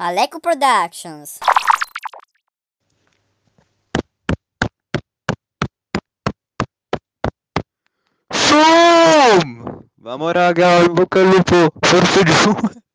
Aleco Productions. Zoom! Vamos orar, galera. vou lupo. Força de fumo.